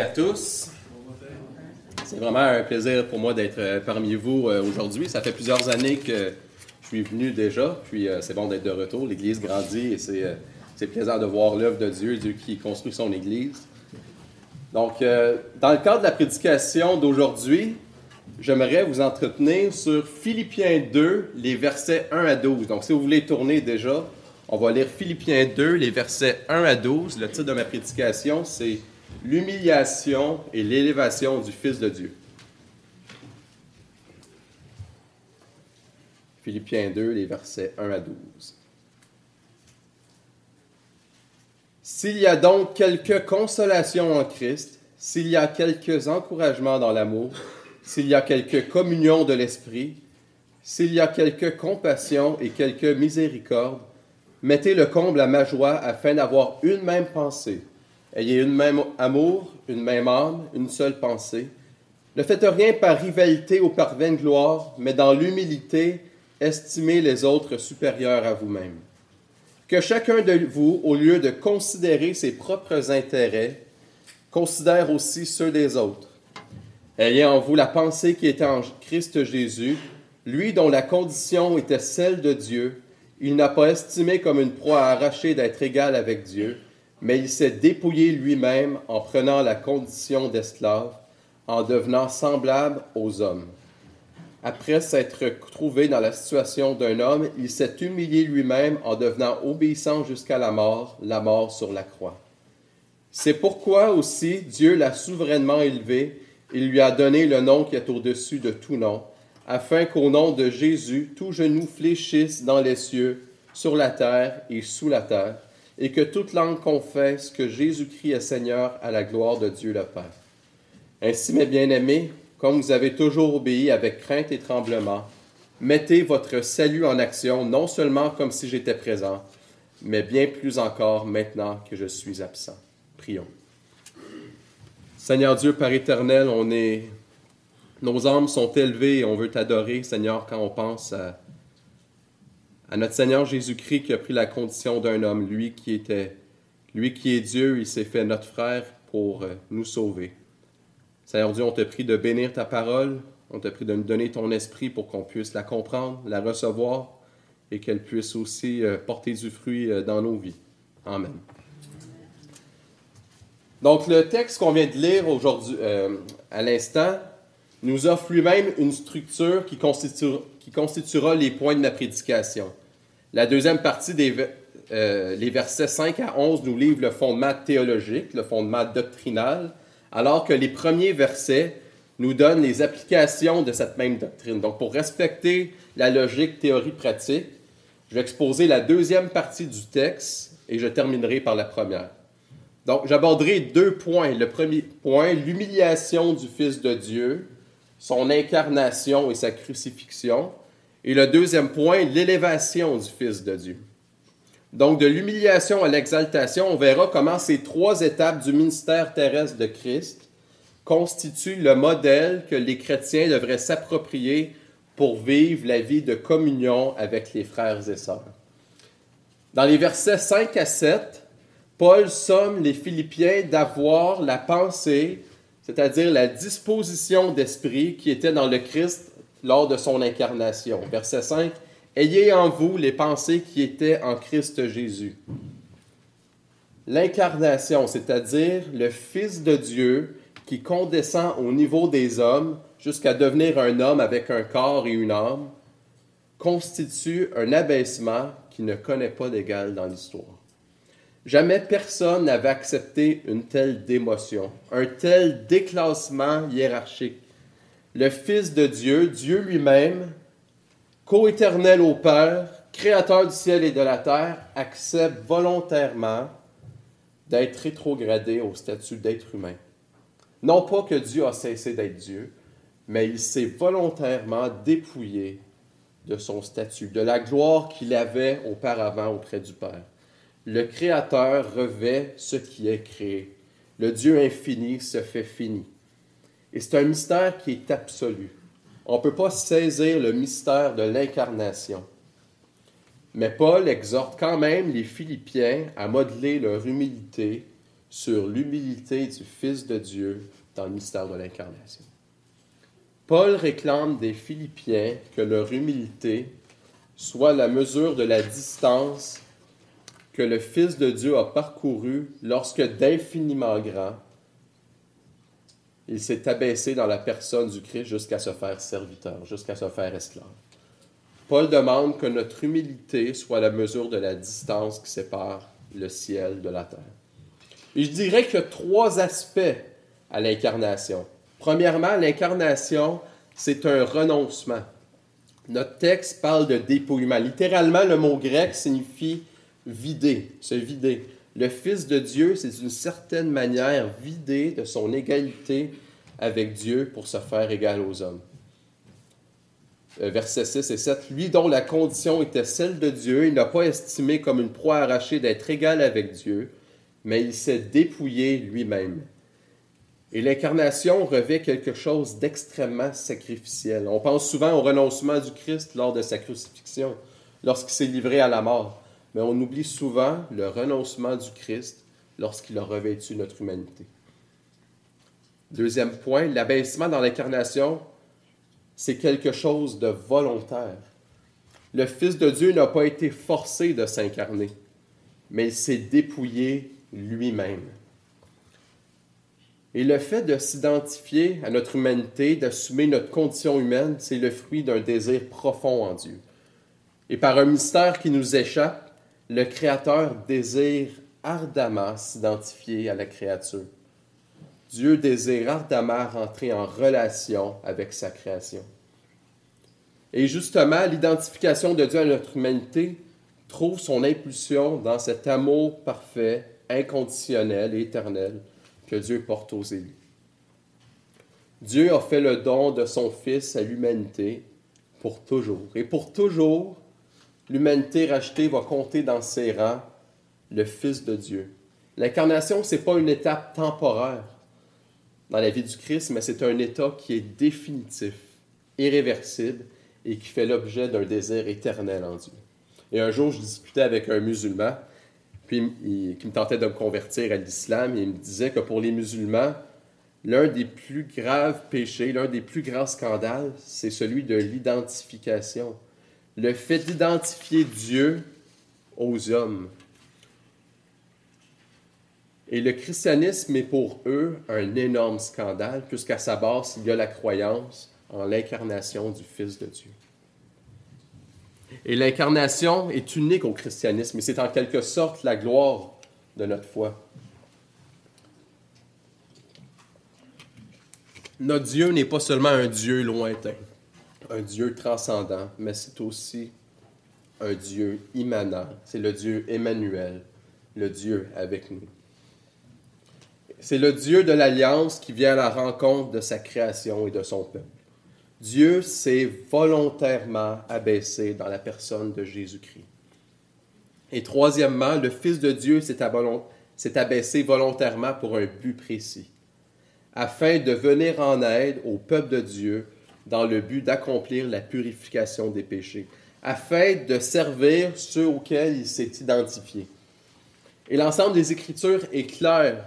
à tous. C'est vraiment un plaisir pour moi d'être euh, parmi vous euh, aujourd'hui. Ça fait plusieurs années que je suis venu déjà, puis euh, c'est bon d'être de retour. L'Église grandit et c'est plaisant de voir l'œuvre de Dieu, Dieu qui construit son Église. Donc, dans le cadre de la prédication d'aujourd'hui, j'aimerais vous entretenir sur Philippiens 2, les versets 1 à 12. Donc, si vous voulez tourner déjà, on va lire Philippiens 2, les versets 1 à 12. Le titre de ma prédication, c'est l'humiliation et l'élévation du Fils de Dieu. Philippiens 2, les versets 1 à 12. S'il y a donc quelque consolation en Christ, s'il y a quelques encouragements dans l'amour, s'il y a quelque communion de l'esprit, s'il y a quelque compassion et quelque miséricorde, mettez le comble à ma joie afin d'avoir une même pensée Ayez une même amour, une même âme, une seule pensée. Ne faites rien par rivalité ou par vaine gloire, mais dans l'humilité, estimez les autres supérieurs à vous-même. Que chacun de vous, au lieu de considérer ses propres intérêts, considère aussi ceux des autres. Ayez en vous la pensée qui était en Christ Jésus, lui dont la condition était celle de Dieu, il n'a pas estimé comme une proie à arracher d'être égal avec Dieu mais il s'est dépouillé lui-même en prenant la condition d'esclave, en devenant semblable aux hommes. Après s'être trouvé dans la situation d'un homme, il s'est humilié lui-même en devenant obéissant jusqu'à la mort, la mort sur la croix. C'est pourquoi aussi Dieu l'a souverainement élevé, il lui a donné le nom qui est au-dessus de tout nom, afin qu'au nom de Jésus, tout genou fléchisse dans les cieux, sur la terre et sous la terre et que toute langue confesse que Jésus-Christ est Seigneur à la gloire de Dieu le Père. Ainsi, mes bien-aimés, comme vous avez toujours obéi avec crainte et tremblement, mettez votre salut en action, non seulement comme si j'étais présent, mais bien plus encore maintenant que je suis absent. Prions. Seigneur Dieu, Père éternel, on est, nos âmes sont élevées et on veut t'adorer, Seigneur, quand on pense à à notre Seigneur Jésus-Christ qui a pris la condition d'un homme, lui qui était, lui qui est Dieu, il s'est fait notre frère pour euh, nous sauver. Seigneur Dieu, on te prie de bénir ta parole, on te prie de nous donner ton esprit pour qu'on puisse la comprendre, la recevoir et qu'elle puisse aussi euh, porter du fruit euh, dans nos vies. Amen. Donc le texte qu'on vient de lire aujourd'hui, à l'instant, nous offre lui-même une structure qui constituera les points de ma prédication. La deuxième partie des euh, les versets 5 à 11 nous livre le fondement théologique, le fondement doctrinal, alors que les premiers versets nous donnent les applications de cette même doctrine. Donc, pour respecter la logique théorie-pratique, je vais exposer la deuxième partie du texte et je terminerai par la première. Donc, j'aborderai deux points. Le premier point, l'humiliation du Fils de Dieu, son incarnation et sa crucifixion. Et le deuxième point, l'élévation du Fils de Dieu. Donc, de l'humiliation à l'exaltation, on verra comment ces trois étapes du ministère terrestre de Christ constituent le modèle que les chrétiens devraient s'approprier pour vivre la vie de communion avec les frères et sœurs. Dans les versets 5 à 7, Paul somme les Philippiens d'avoir la pensée, c'est-à-dire la disposition d'esprit qui était dans le Christ lors de son incarnation. Verset 5, Ayez en vous les pensées qui étaient en Christ Jésus. L'incarnation, c'est-à-dire le Fils de Dieu qui condescend au niveau des hommes jusqu'à devenir un homme avec un corps et une âme, constitue un abaissement qui ne connaît pas d'égal dans l'histoire. Jamais personne n'avait accepté une telle démotion, un tel déclassement hiérarchique le Fils de Dieu, Dieu lui-même, coéternel au Père, créateur du ciel et de la terre, accepte volontairement d'être rétrogradé au statut d'être humain. Non pas que Dieu a cessé d'être Dieu, mais il s'est volontairement dépouillé de son statut, de la gloire qu'il avait auparavant auprès du Père. Le Créateur revêt ce qui est créé. Le Dieu infini se fait fini. Et c'est un mystère qui est absolu. On ne peut pas saisir le mystère de l'incarnation. Mais Paul exhorte quand même les Philippiens à modeler leur humilité sur l'humilité du Fils de Dieu dans le mystère de l'incarnation. Paul réclame des Philippiens que leur humilité soit la mesure de la distance que le Fils de Dieu a parcouru lorsque d'infiniment grand, il s'est abaissé dans la personne du Christ jusqu'à se faire serviteur, jusqu'à se faire esclave. Paul demande que notre humilité soit la mesure de la distance qui sépare le ciel de la terre. Et je dirais qu'il y a trois aspects à l'incarnation. Premièrement, l'incarnation, c'est un renoncement. Notre texte parle de dépouillement. Littéralement, le mot grec signifie vider, se vider. Le Fils de Dieu, c'est d'une certaine manière vidé de son égalité avec Dieu pour se faire égal aux hommes. Euh, versets 6 et 7. Lui dont la condition était celle de Dieu, il n'a pas estimé comme une proie arrachée d'être égal avec Dieu, mais il s'est dépouillé lui-même. Et l'incarnation revêt quelque chose d'extrêmement sacrificiel. On pense souvent au renoncement du Christ lors de sa crucifixion, lorsqu'il s'est livré à la mort. Mais on oublie souvent le renoncement du Christ lorsqu'il a revêtu notre humanité. Deuxième point, l'abaissement dans l'incarnation, c'est quelque chose de volontaire. Le Fils de Dieu n'a pas été forcé de s'incarner, mais il s'est dépouillé lui-même. Et le fait de s'identifier à notre humanité, d'assumer notre condition humaine, c'est le fruit d'un désir profond en Dieu. Et par un mystère qui nous échappe, le Créateur désire ardemment s'identifier à la créature. Dieu désire ardemment rentrer en relation avec sa création. Et justement, l'identification de Dieu à notre humanité trouve son impulsion dans cet amour parfait, inconditionnel et éternel que Dieu porte aux élus. Dieu a fait le don de son Fils à l'humanité pour toujours. Et pour toujours, l'humanité rachetée va compter dans ses rangs le Fils de Dieu. L'incarnation, ce n'est pas une étape temporaire dans la vie du Christ, mais c'est un état qui est définitif, irréversible et qui fait l'objet d'un désir éternel en Dieu. Et un jour, je discutais avec un musulman puis qui me tentait de me convertir à l'islam, il me disait que pour les musulmans, l'un des plus graves péchés, l'un des plus grands scandales, c'est celui de l'identification. Le fait d'identifier Dieu aux hommes. Et le christianisme est pour eux un énorme scandale, puisqu'à sa base, il y a la croyance en l'incarnation du Fils de Dieu. Et l'incarnation est unique au christianisme, et c'est en quelque sorte la gloire de notre foi. Notre Dieu n'est pas seulement un Dieu lointain, un Dieu transcendant, mais c'est aussi un Dieu immanent. C'est le Dieu Emmanuel, le Dieu avec nous. C'est le Dieu de l'alliance qui vient à la rencontre de sa création et de son peuple. Dieu s'est volontairement abaissé dans la personne de Jésus-Christ. Et troisièmement, le Fils de Dieu s'est abaissé volontairement pour un but précis, afin de venir en aide au peuple de Dieu dans le but d'accomplir la purification des péchés, afin de servir ceux auxquels il s'est identifié. Et l'ensemble des Écritures est clair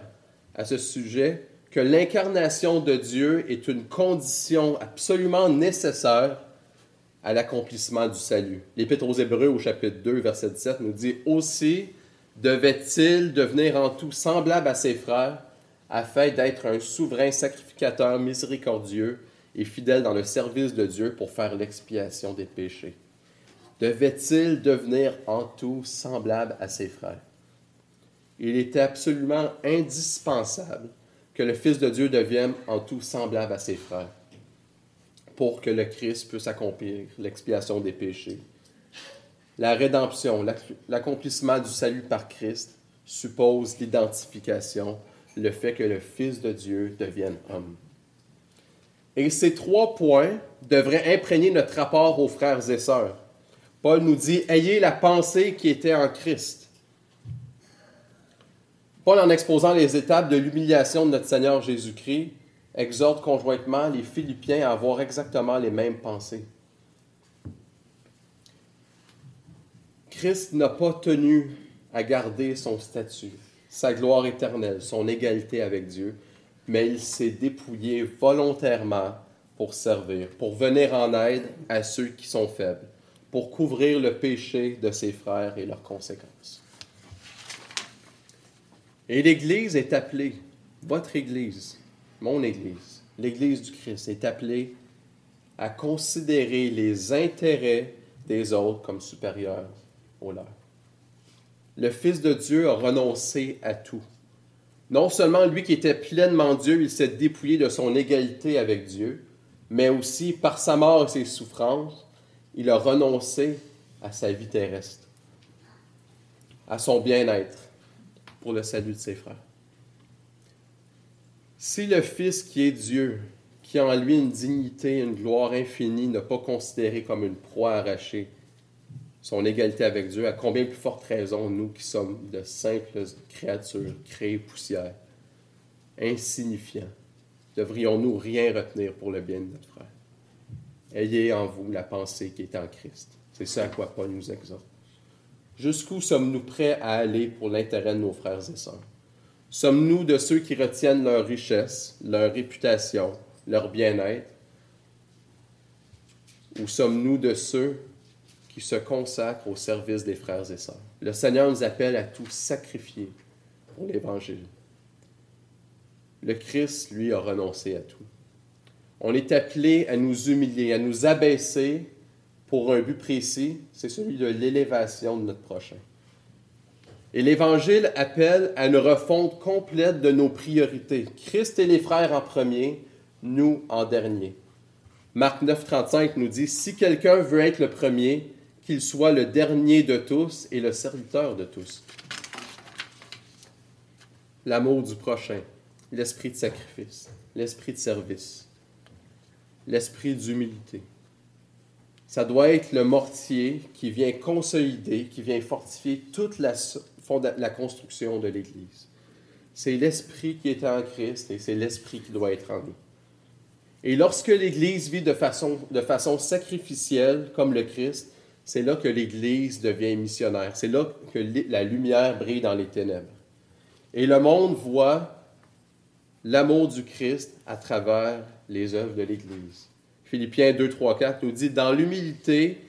à ce sujet que l'incarnation de Dieu est une condition absolument nécessaire à l'accomplissement du salut. L'Épître aux Hébreux au chapitre 2, verset 17 nous dit Aussi devait-il devenir en tout semblable à ses frères, afin d'être un souverain sacrificateur miséricordieux et fidèle dans le service de Dieu pour faire l'expiation des péchés. Devait-il devenir en tout semblable à ses frères? Il était absolument indispensable que le Fils de Dieu devienne en tout semblable à ses frères, pour que le Christ puisse accomplir l'expiation des péchés. La rédemption, l'accomplissement du salut par Christ suppose l'identification, le fait que le Fils de Dieu devienne homme. Et ces trois points devraient imprégner notre rapport aux frères et sœurs. Paul nous dit, ayez la pensée qui était en Christ. Paul, en exposant les étapes de l'humiliation de notre Seigneur Jésus-Christ, exhorte conjointement les Philippiens à avoir exactement les mêmes pensées. Christ n'a pas tenu à garder son statut, sa gloire éternelle, son égalité avec Dieu, mais il s'est dépouillé volontairement pour servir, pour venir en aide à ceux qui sont faibles, pour couvrir le péché de ses frères et leurs conséquences. Et l'Église est appelée, votre Église, mon Église, l'Église du Christ est appelée à considérer les intérêts des autres comme supérieurs aux leurs. Le Fils de Dieu a renoncé à tout. Non seulement lui qui était pleinement Dieu, il s'est dépouillé de son égalité avec Dieu, mais aussi par sa mort et ses souffrances, il a renoncé à sa vie terrestre, à son bien-être pour le salut de ses frères. Si le Fils qui est Dieu, qui a en lui une dignité, une gloire infinie, n'a pas considéré comme une proie arrachée son égalité avec Dieu, à combien plus forte raison nous qui sommes de simples créatures créées poussière, insignifiants, devrions-nous rien retenir pour le bien de notre frère? Ayez en vous la pensée qui est en Christ. C'est ça à quoi Paul nous exhorte. Jusqu'où sommes-nous prêts à aller pour l'intérêt de nos frères et sœurs? Sommes-nous de ceux qui retiennent leur richesse, leur réputation, leur bien-être? Ou sommes-nous de ceux qui se consacrent au service des frères et sœurs? Le Seigneur nous appelle à tout sacrifier pour l'Évangile. Le Christ, lui, a renoncé à tout. On est appelé à nous humilier, à nous abaisser pour un but précis, c'est celui de l'élévation de notre prochain. Et l'Évangile appelle à une refonte complète de nos priorités. Christ et les frères en premier, nous en dernier. Marc 9, 35 nous dit, Si quelqu'un veut être le premier, qu'il soit le dernier de tous et le serviteur de tous. L'amour du prochain, l'esprit de sacrifice, l'esprit de service, l'esprit d'humilité. Ça doit être le mortier qui vient consolider, qui vient fortifier toute la, la construction de l'Église. C'est l'esprit qui est en Christ et c'est l'esprit qui doit être en nous. Et lorsque l'Église vit de façon, de façon sacrificielle comme le Christ, c'est là que l'Église devient missionnaire. C'est là que la lumière brille dans les ténèbres. Et le monde voit l'amour du Christ à travers les œuvres de l'Église. Philippiens 2, 3, 4 nous dit, dans l'humilité,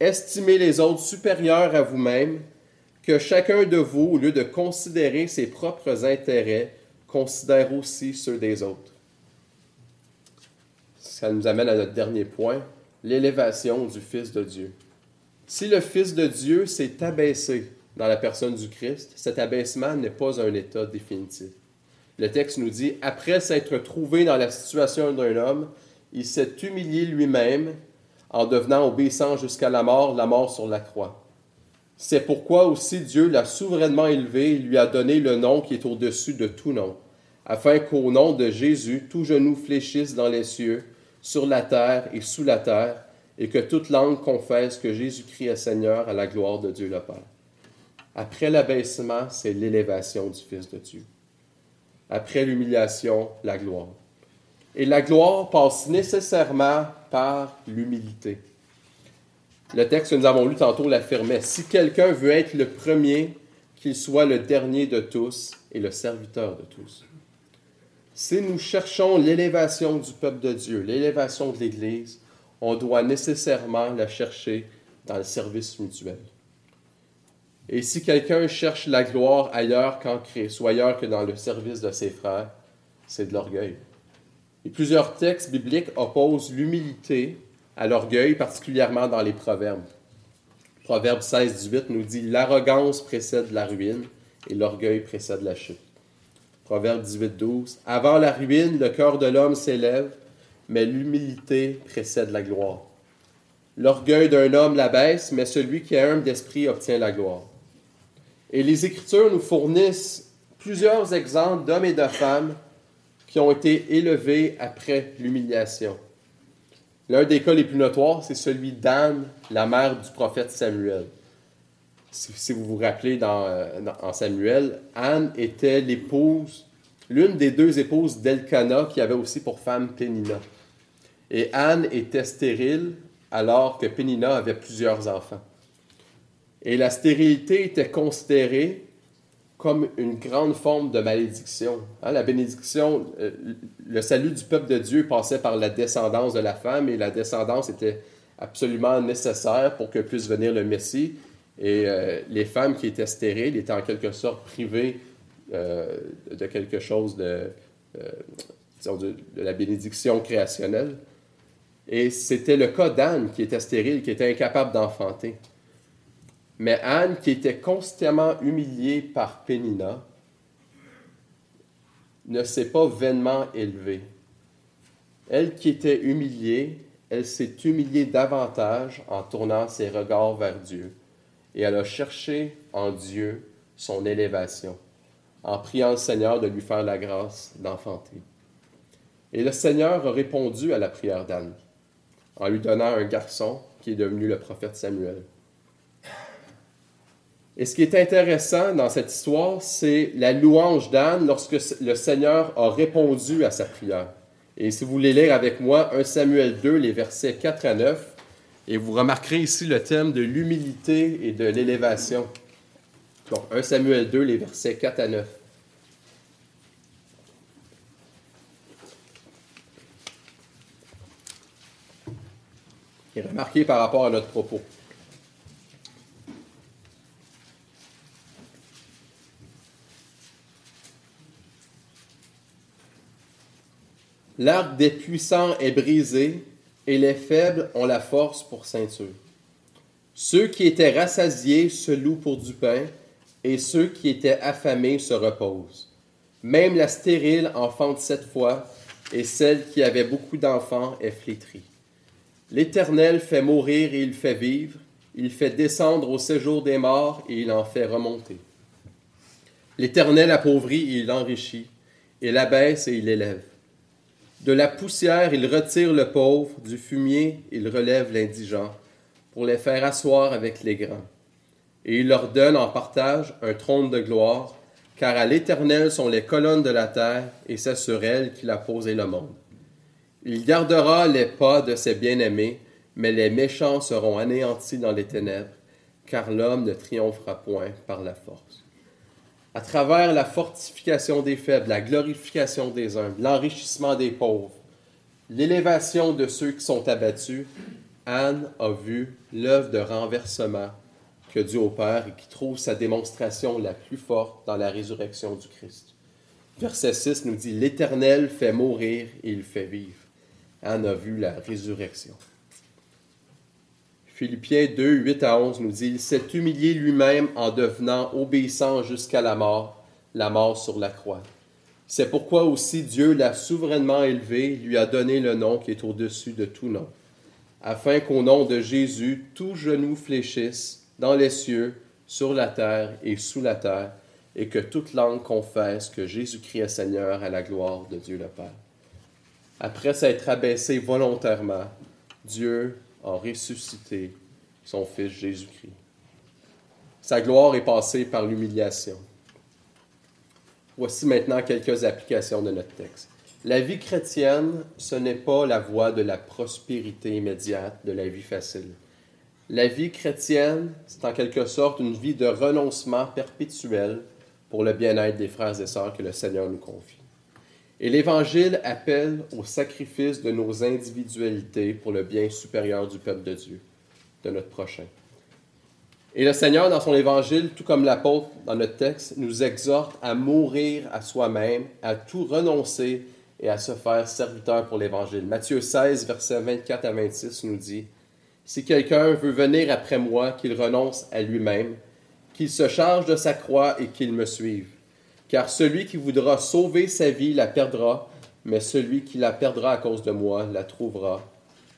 estimez les autres supérieurs à vous-même, que chacun de vous, au lieu de considérer ses propres intérêts, considère aussi ceux des autres. Ça nous amène à notre dernier point, l'élévation du Fils de Dieu. Si le Fils de Dieu s'est abaissé dans la personne du Christ, cet abaissement n'est pas un état définitif. Le texte nous dit, après s'être trouvé dans la situation d'un homme, il s'est humilié lui-même en devenant obéissant jusqu'à la mort, la mort sur la croix. C'est pourquoi aussi Dieu l'a souverainement élevé et lui a donné le nom qui est au-dessus de tout nom, afin qu'au nom de Jésus, tout genou fléchisse dans les cieux, sur la terre et sous la terre, et que toute langue confesse que Jésus-Christ est Seigneur à la gloire de Dieu le Père. Après l'abaissement, c'est l'élévation du Fils de Dieu. Après l'humiliation, la gloire. Et la gloire passe nécessairement par l'humilité. Le texte que nous avons lu tantôt l'affirmait. Si quelqu'un veut être le premier, qu'il soit le dernier de tous et le serviteur de tous. Si nous cherchons l'élévation du peuple de Dieu, l'élévation de l'Église, on doit nécessairement la chercher dans le service mutuel. Et si quelqu'un cherche la gloire ailleurs qu'en Christ ou ailleurs que dans le service de ses frères, c'est de l'orgueil. Et plusieurs textes bibliques opposent l'humilité à l'orgueil, particulièrement dans les proverbes. Proverbe 16, 18 nous dit L'arrogance précède la ruine et l'orgueil précède la chute. Proverbe 18, 12 Avant la ruine, le cœur de l'homme s'élève, mais l'humilité précède la gloire. L'orgueil d'un homme l'abaisse, mais celui qui est humble d'esprit obtient la gloire. Et les Écritures nous fournissent plusieurs exemples d'hommes et de femmes qui ont été élevés après l'humiliation. L'un des cas les plus notoires, c'est celui d'Anne, la mère du prophète Samuel. Si, vous vous rappelez dans, euh, en Samuel, Anne était l'épouse, l'une des deux épouses d'Elkanah qui avait aussi pour femme Pénina. Et Anne était stérile alors que Pénina avait plusieurs enfants. Et la stérilité était considérée comme une grande forme de malédiction. Hein, la bénédiction, euh, le salut du peuple de Dieu passait par la descendance de la femme et la descendance était absolument nécessaire pour que puisse venir le Messie. Et euh, les femmes qui étaient stériles étaient en quelque sorte privées euh, de quelque chose de, la bénédiction créationnelle. Et c'était le cas d'Anne qui était stérile, qui était incapable d'enfanter. Mais Anne, qui était constamment humiliée par Pénina, ne s'est pas vainement élevée. Elle qui était humiliée, elle s'est humiliée davantage en tournant ses regards vers Dieu, et elle a cherché en Dieu son élévation, en priant le Seigneur de lui faire la grâce d'enfanter. Et le Seigneur a répondu à la prière d'Anne, en lui donnant un garçon qui est devenu le prophète Samuel. Et ce qui est intéressant dans cette histoire, c'est la louange d'Anne lorsque le Seigneur a répondu à sa prière. Et si vous voulez lire avec moi 1 Samuel 2, les versets 4 à 9, et vous remarquerez ici le thème de l'humilité et de l'élévation. Donc 1 Samuel 2, les versets 4 à 9. Et remarquez par rapport à notre propos. L'arc des puissants est brisé et les faibles ont la force pour ceinture. Ceux qui étaient rassasiés se louent pour du pain et ceux qui étaient affamés se reposent. Même la stérile enfante sept fois et celle qui avait beaucoup d'enfants est flétrie. L'Éternel fait mourir et il fait vivre, il fait descendre au séjour des morts et il en fait remonter. L'Éternel appauvrit et il enrichit, et l'abaisse et il élève. De la poussière, il retire le pauvre, du fumier, il relève l'indigent, pour les faire asseoir avec les grands. Et il leur donne en partage un trône de gloire, car à l'Éternel sont les colonnes de la terre, et c'est sur elles qu'il a posé le monde. Il gardera les pas de ses bien-aimés, mais les méchants seront anéantis dans les ténèbres, car l'homme ne triomphera point par la force à travers la fortification des faibles, la glorification des humbles, l'enrichissement des pauvres, l'élévation de ceux qui sont abattus, Anne a vu l'œuvre de renversement que Dieu opère et qui trouve sa démonstration la plus forte dans la résurrection du Christ. Verset 6 nous dit, L'Éternel fait mourir et il fait vivre. Anne a vu la résurrection. Philippiens 2, 8 à 11 nous dit, Il s'est humilié lui-même en devenant obéissant jusqu'à la mort, la mort sur la croix. C'est pourquoi aussi Dieu l'a souverainement élevé, lui a donné le nom qui est au-dessus de tout nom, afin qu'au nom de Jésus, tout genou fléchisse dans les cieux, sur la terre et sous la terre, et que toute langue confesse que Jésus-Christ est Seigneur à la gloire de Dieu le Père. Après s'être abaissé volontairement, Dieu a ressuscité son Fils Jésus-Christ. Sa gloire est passée par l'humiliation. Voici maintenant quelques applications de notre texte. La vie chrétienne, ce n'est pas la voie de la prospérité immédiate, de la vie facile. La vie chrétienne, c'est en quelque sorte une vie de renoncement perpétuel pour le bien-être des frères et sœurs que le Seigneur nous confie. Et l'Évangile appelle au sacrifice de nos individualités pour le bien supérieur du peuple de Dieu, de notre prochain. Et le Seigneur, dans son Évangile, tout comme l'apôtre dans notre texte, nous exhorte à mourir à soi-même, à tout renoncer et à se faire serviteur pour l'Évangile. Matthieu 16, versets 24 à 26 nous dit, Si quelqu'un veut venir après moi, qu'il renonce à lui-même, qu'il se charge de sa croix et qu'il me suive car celui qui voudra sauver sa vie la perdra, mais celui qui la perdra à cause de moi la trouvera.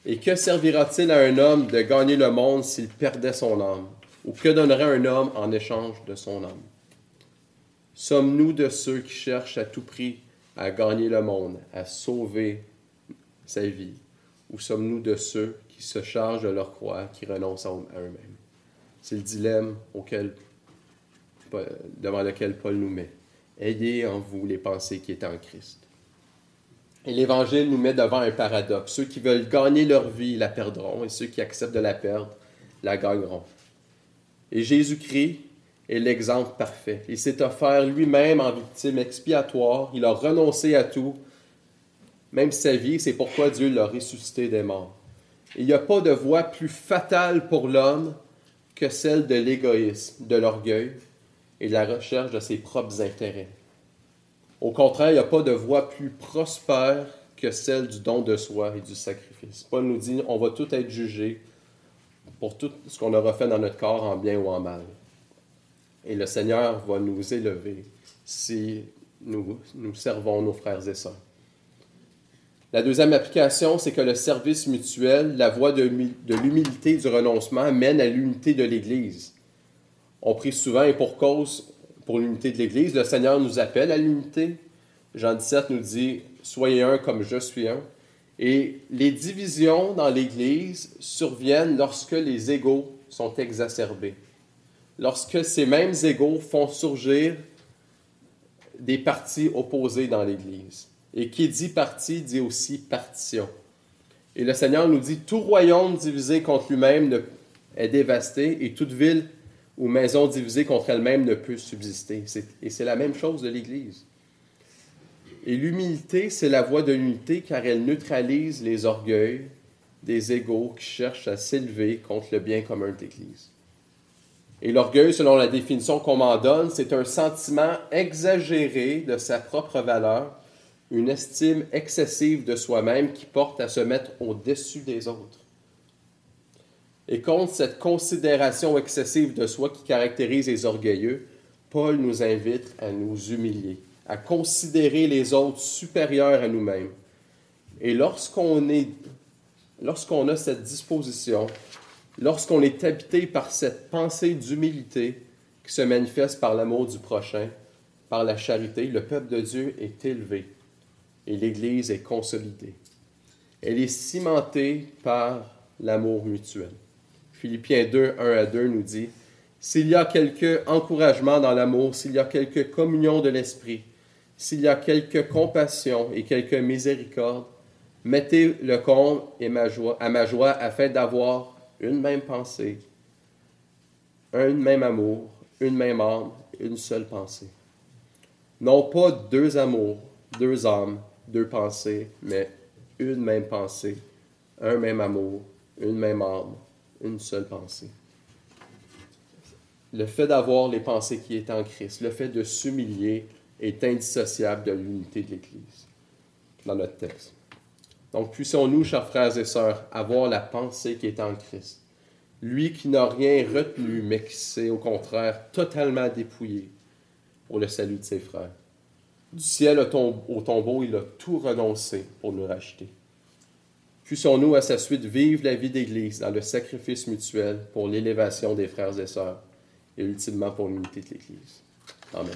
Et que servira-t-il à un homme de gagner le monde s'il perdait son âme? Ou que donnerait un homme en échange de son âme? Sommes-nous de ceux qui cherchent à tout prix à gagner le monde, à sauver sa vie? Ou sommes-nous de ceux qui se chargent de leur croix, qui renoncent à eux-mêmes? C'est le dilemme auquel, devant lequel Paul nous met. Ayez en vous les pensées qui est en Christ. Et l'Évangile nous met devant un paradoxe. Ceux qui veulent gagner leur vie la perdront, et ceux qui acceptent de la perdre la gagneront. Et Jésus-Christ est l'exemple parfait. Il s'est offert lui-même en victime expiatoire. Il a renoncé à tout, même sa vie. C'est pourquoi Dieu l'a ressuscité des morts. Il n'y a pas de voie plus fatale pour l'homme que celle de l'égoïsme, de l'orgueil et de la recherche de ses propres intérêts. Au contraire, il n'y a pas de voie plus prospère que celle du don de soi et du sacrifice. Paul nous dit, on va tout être jugé pour tout ce qu'on aura fait dans notre corps en bien ou en mal. Et le Seigneur va nous élever si nous, servons nos frères et sœurs. La deuxième application, c'est que le service mutuel, la voie de, de l'humilité du renoncement, mène à l'unité de l'Église. On prie souvent et pour cause, pour l'unité de l'Église, le Seigneur nous appelle à l'unité. Jean 17 nous dit Soyez un comme je suis un. Et les divisions dans l'Église surviennent lorsque les égaux sont exacerbés. Lorsque ces mêmes égaux font surgir des partis opposés dans l'Église. Et qui dit parti dit aussi partition. Et le Seigneur nous dit, tout royaume divisé contre lui-même est dévasté et toute ville ou maison divisée contre elle-même ne peut subsister. Et c'est la même chose de l'Église. Et l'humilité, c'est la voie de l'unité car elle neutralise les orgueils des égaux qui cherchent à s'élever contre le bien commun de l'Église. Et l'orgueil, selon la définition qu'on m'en donne, c'est un sentiment exagéré de sa propre valeur une estime excessive de soi-même qui porte à se mettre au-dessus des autres. Et contre cette considération excessive de soi qui caractérise les orgueilleux, Paul nous invite à nous humilier, à considérer les autres supérieurs à nous-mêmes. Et lorsqu'on est lorsqu'on a cette disposition, lorsqu'on est habité par cette pensée d'humilité qui se manifeste par l'amour du prochain, par la charité, le peuple de Dieu est élevé et l'Église est consolidée. Elle est cimentée par l'amour mutuel. Philippiens 2, 1 à 2 nous dit, S'il y a quelque encouragement dans l'amour, s'il y a quelque communion de l'esprit, s'il y a quelque compassion et quelque miséricorde, mettez le compte et à ma joie afin d'avoir une même pensée, un même amour, une même âme, une seule pensée. Non pas deux amours, deux âmes, deux pensées, mais une même pensée, un même amour, une même âme, une seule pensée. Le fait d'avoir les pensées qui est en Christ, le fait de s'humilier est indissociable de l'unité de l'Église dans notre texte. Donc puissons-nous, chers frères et sœurs, avoir la pensée qui est en Christ. Lui qui n'a rien retenu, mais qui s'est au contraire totalement dépouillé pour le salut de ses frères. Du ciel au tombeau, il a tout renoncé pour nous racheter. Puissions-nous à sa suite vivre la vie d'Église dans le sacrifice mutuel pour l'élévation des frères et sœurs et ultimement pour l'unité de l'Église. Amen.